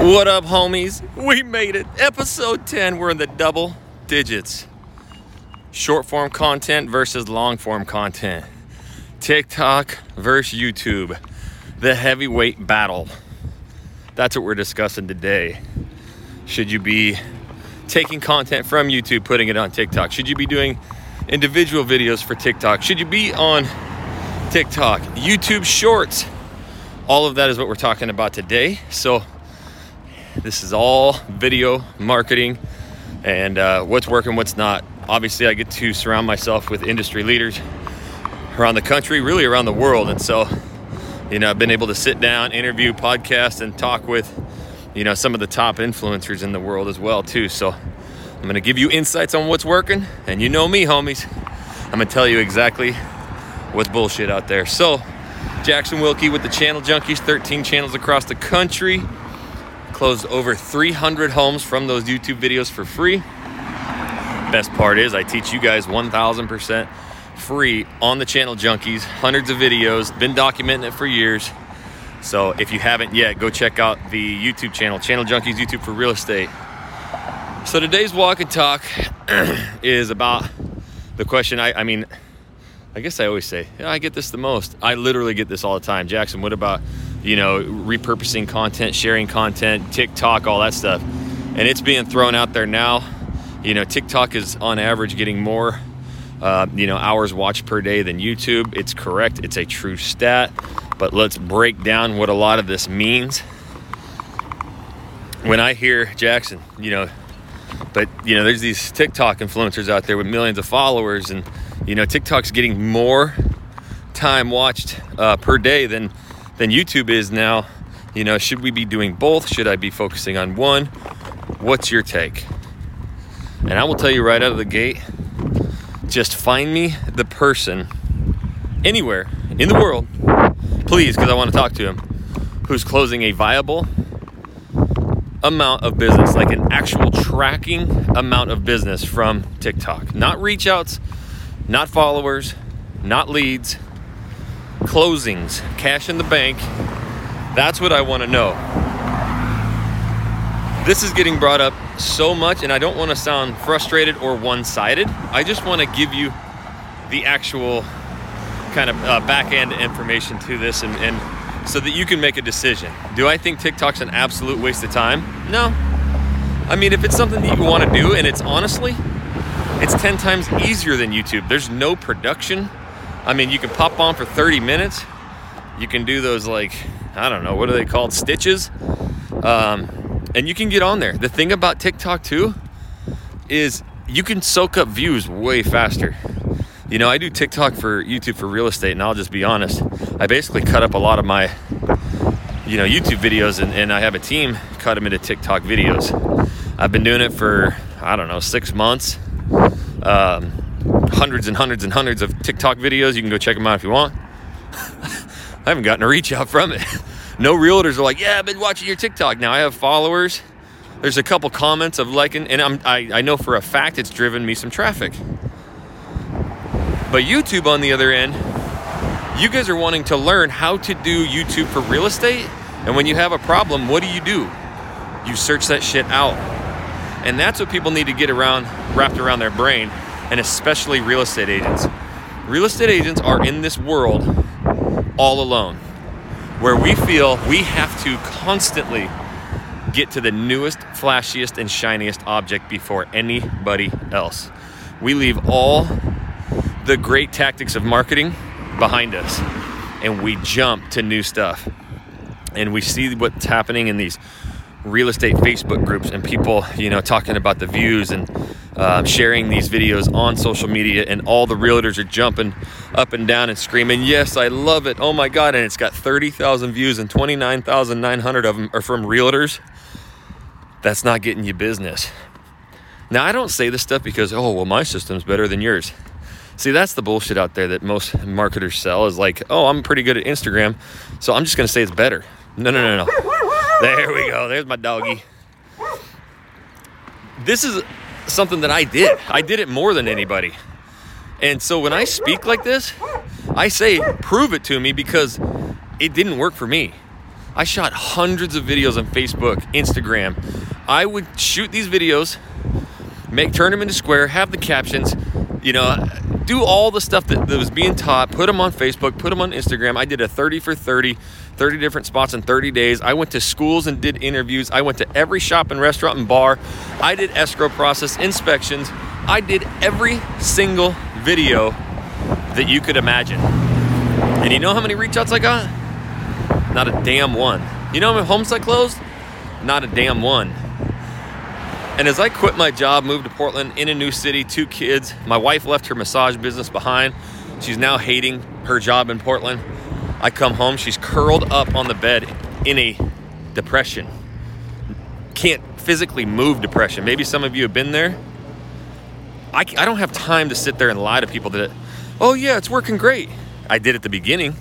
What up, homies? We made it. Episode 10. We're in the double digits. Short form content versus long form content. TikTok versus YouTube. The heavyweight battle. That's what we're discussing today. Should you be taking content from YouTube, putting it on TikTok? Should you be doing individual videos for TikTok? Should you be on TikTok, YouTube Shorts? All of that is what we're talking about today. So, this is all video marketing and uh, what's working, what's not. Obviously, I get to surround myself with industry leaders around the country, really around the world. And so, you know, I've been able to sit down, interview, podcast, and talk with, you know, some of the top influencers in the world as well, too. So, I'm going to give you insights on what's working. And you know me, homies. I'm going to tell you exactly what's bullshit out there. So, Jackson Wilkie with the Channel Junkies, 13 channels across the country closed over 300 homes from those YouTube videos for free. Best part is, I teach you guys 1000% free on the channel Junkies, hundreds of videos, been documenting it for years. So if you haven't yet, go check out the YouTube channel, Channel Junkies YouTube for Real Estate. So today's walk and talk is about the question I, I mean, I guess I always say, yeah, I get this the most. I literally get this all the time. Jackson, what about you know, repurposing content, sharing content, TikTok, all that stuff. And it's being thrown out there now. You know, TikTok is on average getting more, uh, you know, hours watched per day than YouTube. It's correct, it's a true stat. But let's break down what a lot of this means. When I hear Jackson, you know, but you know, there's these TikTok influencers out there with millions of followers, and you know, TikTok's getting more time watched uh, per day than than YouTube is now. You know, should we be doing both? Should I be focusing on one? What's your take? And I will tell you right out of the gate just find me the person anywhere in the world, please, because I want to talk to him, who's closing a viable amount of business, like an actual tracking amount of business from TikTok. Not reach outs, not followers, not leads, closings, cash in the bank. That's what I want to know. This is getting brought up so much, and I don't want to sound frustrated or one sided. I just want to give you the actual kind of uh, back end information to this and, and so that you can make a decision. Do I think TikTok's an absolute waste of time? No. I mean, if it's something that you want to do and it's honestly, it's 10 times easier than YouTube. There's no production, I mean, you can pop on for 30 minutes. You can do those like I don't know what are they called stitches, um, and you can get on there. The thing about TikTok too is you can soak up views way faster. You know, I do TikTok for YouTube for real estate, and I'll just be honest. I basically cut up a lot of my, you know, YouTube videos, and, and I have a team cut them into TikTok videos. I've been doing it for I don't know six months. Um, hundreds and hundreds and hundreds of TikTok videos. You can go check them out if you want. I haven't gotten a reach out from it. no realtors are like, yeah, I've been watching your TikTok. Now I have followers. There's a couple comments of liking, and I'm, I, I know for a fact it's driven me some traffic. But YouTube, on the other end, you guys are wanting to learn how to do YouTube for real estate. And when you have a problem, what do you do? You search that shit out. And that's what people need to get around, wrapped around their brain and especially real estate agents. Real estate agents are in this world all alone, where we feel we have to constantly get to the newest, flashiest, and shiniest object before anybody else. We leave all the great tactics of marketing behind us and we jump to new stuff. And we see what's happening in these real estate Facebook groups and people, you know, talking about the views and uh, sharing these videos on social media, and all the realtors are jumping up and down and screaming, Yes, I love it. Oh my God. And it's got 30,000 views, and 29,900 of them are from realtors. That's not getting you business. Now, I don't say this stuff because, oh, well, my system's better than yours. See, that's the bullshit out there that most marketers sell is like, oh, I'm pretty good at Instagram, so I'm just going to say it's better. No, no, no, no. There we go. There's my doggy. This is something that I did. I did it more than anybody. And so when I speak like this, I say, prove it to me because it didn't work for me. I shot hundreds of videos on Facebook, Instagram. I would shoot these videos, make turn them into square, have the captions, you know, do all the stuff that, that was being taught, put them on Facebook, put them on Instagram. I did a 30 for 30, 30 different spots in 30 days. I went to schools and did interviews. I went to every shop and restaurant and bar. I did escrow process inspections. I did every single video that you could imagine. And you know how many reach outs I got? Not a damn one. You know how many homes I closed? Not a damn one. And as I quit my job, moved to Portland in a new city, two kids, my wife left her massage business behind. She's now hating her job in Portland. I come home, she's curled up on the bed in a depression. Can't physically move depression. Maybe some of you have been there. I, I don't have time to sit there and lie to people that, oh, yeah, it's working great. I did at the beginning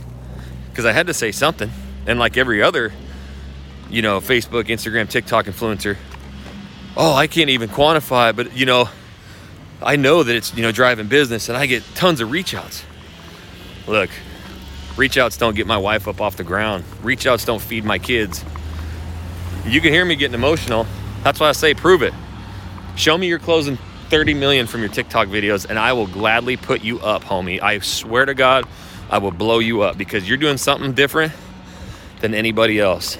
because I had to say something. And like every other, you know, Facebook, Instagram, TikTok influencer, oh, I can't even quantify but you know, I know that it's, you know, driving business and I get tons of reach outs. Look, reach outs don't get my wife up off the ground. Reach outs don't feed my kids. You can hear me getting emotional. That's why I say prove it. Show me you're closing 30 million from your TikTok videos and I will gladly put you up, homie. I swear to God, I will blow you up because you're doing something different than anybody else.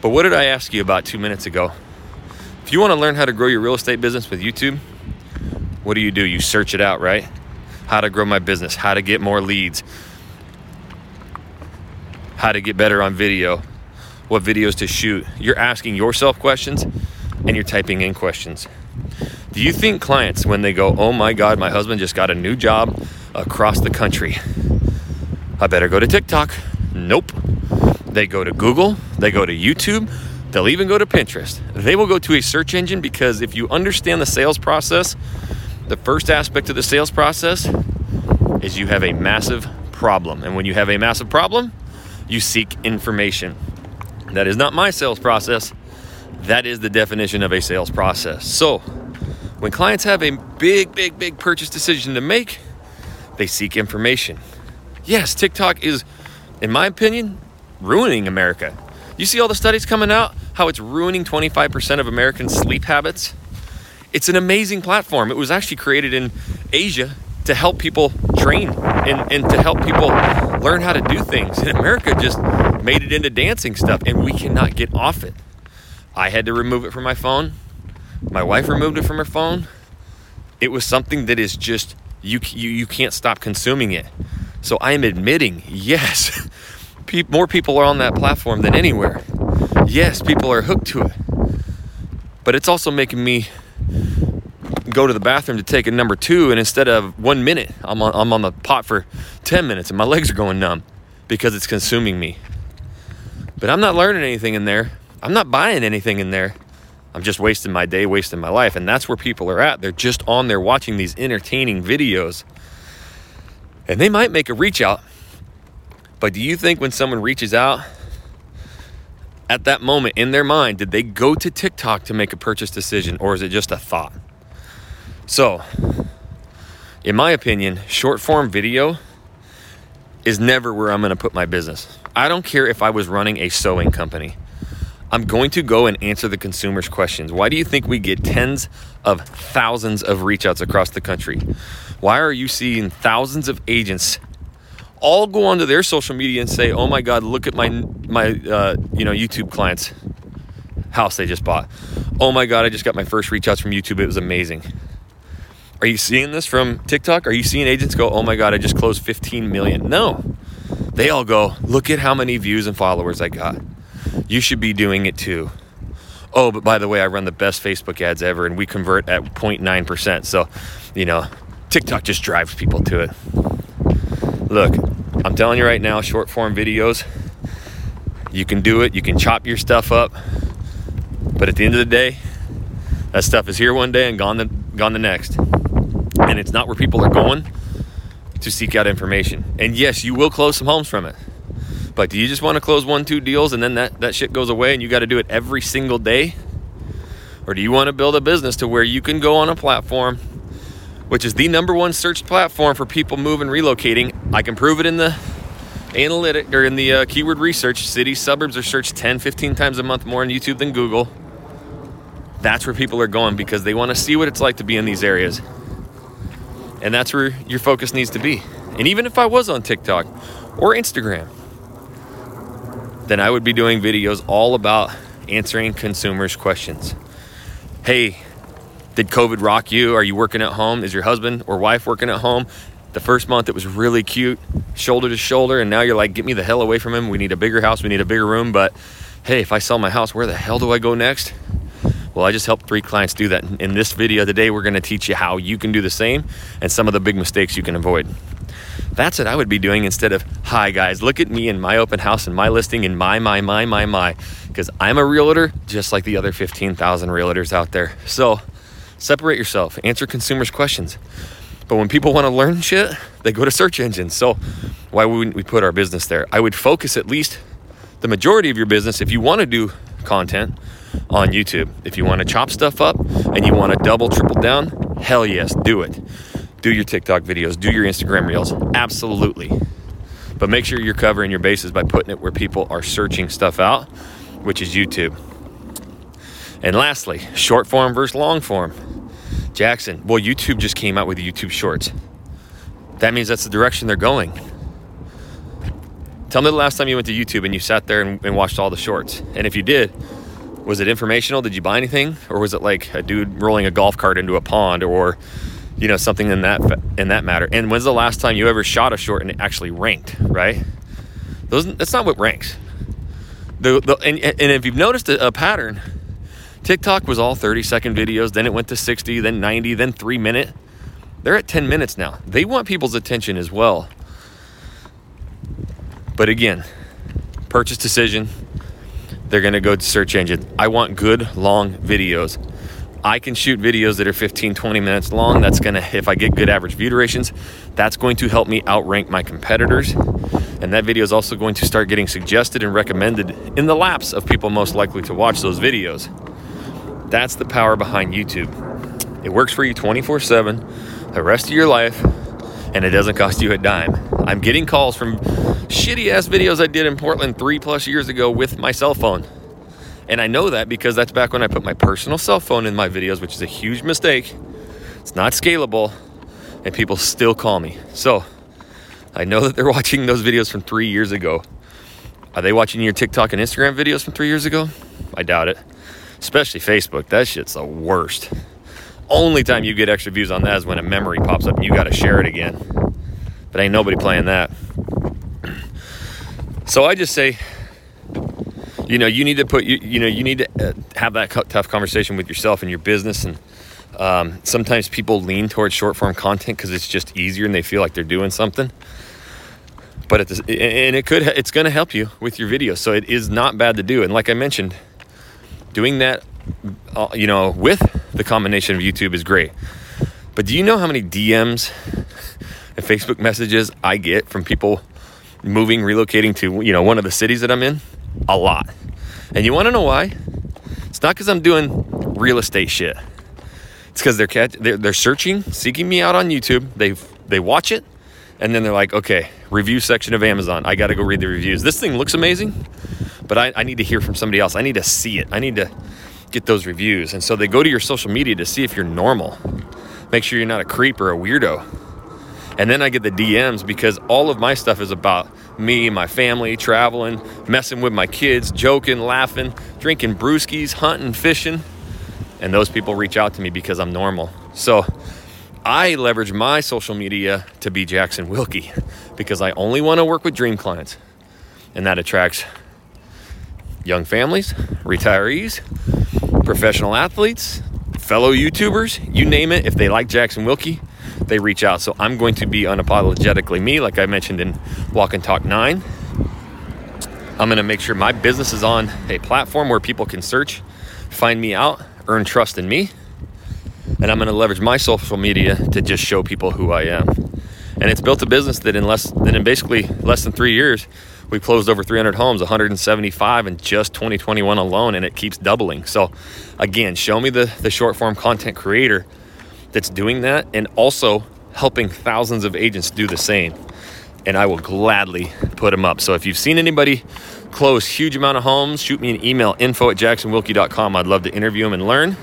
But what did I ask you about two minutes ago? If you want to learn how to grow your real estate business with YouTube, what do you do? You search it out, right? How to grow my business, how to get more leads, how to get better on video, what videos to shoot. You're asking yourself questions and you're typing in questions. Do you think clients, when they go, oh my God, my husband just got a new job across the country, I better go to TikTok? Nope. They go to Google, they go to YouTube, They'll even go to Pinterest. They will go to a search engine because if you understand the sales process, the first aspect of the sales process is you have a massive problem. And when you have a massive problem, you seek information. That is not my sales process. That is the definition of a sales process. So, when clients have a big, big, big purchase decision to make, they seek information. Yes, TikTok is, in my opinion, ruining America. You see all the studies coming out how it's ruining 25% of Americans' sleep habits? It's an amazing platform. It was actually created in Asia to help people train and, and to help people learn how to do things. And America just made it into dancing stuff, and we cannot get off it. I had to remove it from my phone. My wife removed it from her phone. It was something that is just you you, you can't stop consuming it. So I am admitting, yes, more people are on that platform than anywhere. Yes, people are hooked to it. But it's also making me go to the bathroom to take a number two, and instead of one minute, I'm on, I'm on the pot for 10 minutes, and my legs are going numb because it's consuming me. But I'm not learning anything in there. I'm not buying anything in there. I'm just wasting my day, wasting my life. And that's where people are at. They're just on there watching these entertaining videos. And they might make a reach out but do you think when someone reaches out at that moment in their mind, did they go to TikTok to make a purchase decision or is it just a thought? So, in my opinion, short form video is never where I'm going to put my business. I don't care if I was running a sewing company. I'm going to go and answer the consumer's questions. Why do you think we get tens of thousands of reach outs across the country? Why are you seeing thousands of agents all go onto their social media and say, "Oh my God, look at my my uh, you know YouTube clients house they just bought. Oh my God, I just got my first reach outs from YouTube. It was amazing." Are you seeing this from TikTok? Are you seeing agents go, "Oh my God, I just closed 15 million"? No, they all go, "Look at how many views and followers I got. You should be doing it too." Oh, but by the way, I run the best Facebook ads ever, and we convert at 0.9 percent. So, you know, TikTok just drives people to it. Look, I'm telling you right now, short form videos, you can do it, you can chop your stuff up, but at the end of the day, that stuff is here one day and gone the, gone the next. And it's not where people are going to seek out information. And yes, you will close some homes from it. But do you just want to close one, two deals and then that, that shit goes away and you got to do it every single day? Or do you want to build a business to where you can go on a platform which is the number one search platform for people moving, relocating. I can prove it in the analytic or in the uh, keyword research, cities, suburbs are searched 10, 15 times a month more on YouTube than Google. That's where people are going because they want to see what it's like to be in these areas. And that's where your focus needs to be. And even if I was on TikTok or Instagram, then I would be doing videos all about answering consumers' questions. Hey, did COVID rock you? Are you working at home? Is your husband or wife working at home? The first month it was really cute, shoulder to shoulder, and now you're like, get me the hell away from him. We need a bigger house, we need a bigger room. But hey, if I sell my house, where the hell do I go next? Well, I just helped three clients do that. In this video today, we're gonna teach you how you can do the same and some of the big mistakes you can avoid. That's what I would be doing instead of, hi guys, look at me and my open house and my listing and my, my, my, my, my. Because I'm a realtor just like the other 15,000 realtors out there. So separate yourself, answer consumers' questions. But when people want to learn shit, they go to search engines. So why wouldn't we put our business there? I would focus at least the majority of your business if you want to do content on YouTube. If you want to chop stuff up and you want to double, triple down, hell yes, do it. Do your TikTok videos, do your Instagram reels. Absolutely. But make sure you're covering your bases by putting it where people are searching stuff out, which is YouTube. And lastly, short form versus long form. Jackson, well, YouTube just came out with YouTube Shorts. That means that's the direction they're going. Tell me the last time you went to YouTube and you sat there and, and, watched all the shorts. And if you did, was it informational? Did you buy anything, or was it like a dude rolling a golf cart into a pond, or you know something in that in that matter? And when's the last time you ever shot a short and it actually ranked? Right? Those that's not what ranks. The, the and, and if you've noticed a, a pattern, TikTok was all 30 second videos, then it went to 60, then 90, then three minute. They're at 10 minutes now. They want people's attention as well. But again, purchase decision, they're gonna go to search engine. I want good long videos. I can shoot videos that are 15, 20 minutes long. That's gonna, if I get good average view durations, that's going to help me outrank my competitors. And that video is also going to start getting suggested and recommended in the laps of people most likely to watch those videos. That's the power behind YouTube. It works for you 24 7, the rest of your life, and it doesn't cost you a dime. I'm getting calls from shitty ass videos I did in Portland three plus years ago with my cell phone. And I know that because that's back when I put my personal cell phone in my videos, which is a huge mistake. It's not scalable, and people still call me. So I know that they're watching those videos from three years ago. Are they watching your TikTok and Instagram videos from three years ago? I doubt it especially Facebook. That shit's the worst. Only time you get extra views on that is when a memory pops up and you got to share it again. But ain't nobody playing that. So I just say, you know, you need to put you, you know, you need to uh, have that tough conversation with yourself and your business. And um, sometimes people lean towards short form content because it's just easier and they feel like they're doing something. But the, and it could, it's going to help you with your video So it is not bad to do. And like I mentioned, doing that, uh, you know, with the combination of YouTube is great. But do you know how many DMs and Facebook messages I get from people moving, relocating to, you know, one of the cities that I'm in? A lot. And you want to know why? It's not because I'm doing real estate shit. It's because they're, they're they're searching, seeking me out on YouTube. They they watch it, and then they're like, okay, review section of Amazon. I got to go read the reviews. This thing looks amazing but I, I need to hear from somebody else. I need to see it. I need to get those reviews. And so they go to your social media to see if you're normal. Make sure you're not a creep or a weirdo. And then I get the DMs because all of my stuff is about me, my family, traveling, messing with my kids, joking, laughing, drinking brewskis, hunting, fishing. And those people reach out to me because I'm normal. So I leverage my social media to be Jackson Wilkie because I only want to work with dream clients. And that attracts young families, retirees, professional athletes, fellow YouTubers, you name it. If they like Jackson Wilkie, they reach out. So I'm going to be unapologetically me, like I mentioned in Walk and Talk 9. I'm going to make sure my business is on a platform where people can search, find me out, earn trust in me. And I'm going to leverage my social media to just show people who I am. And it's built a business that in less than in basically less than three years we closed over 300 homes, 175 in just 2021 alone, and it keeps doubling. So, again, show me the, the short form content creator that's doing that and also helping thousands of agents do the same. and I will gladly put them up. So if you've seen anybody close huge amount of homes, shoot me an email info at jacksonwilkie.com. I'd love to interview them and learn.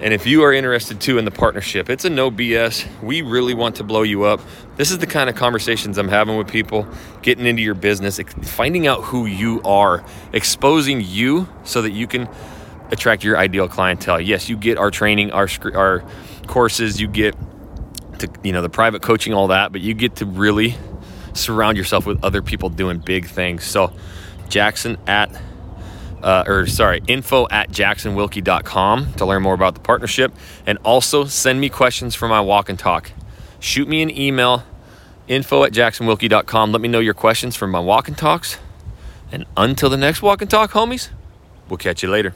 And if you are interested too in the partnership, it's a no BS. We really want to blow you up. This is the kind of conversations I'm having with people, getting into your business, finding out who you are, exposing you so that you can attract your ideal clientele. Yes, you get our training, our our courses, you get to you know the private coaching, all that, but you get to really surround yourself with other people doing big things. So, Jackson at uh, or sorry, info at jacksonwilkie.com to learn more about the partnership. And also send me questions for my walk and talk. Shoot me an email, info at jacksonwilkie.com. Let me know your questions for my walk and talks. And until the next walk and talk, homies, we'll catch you later.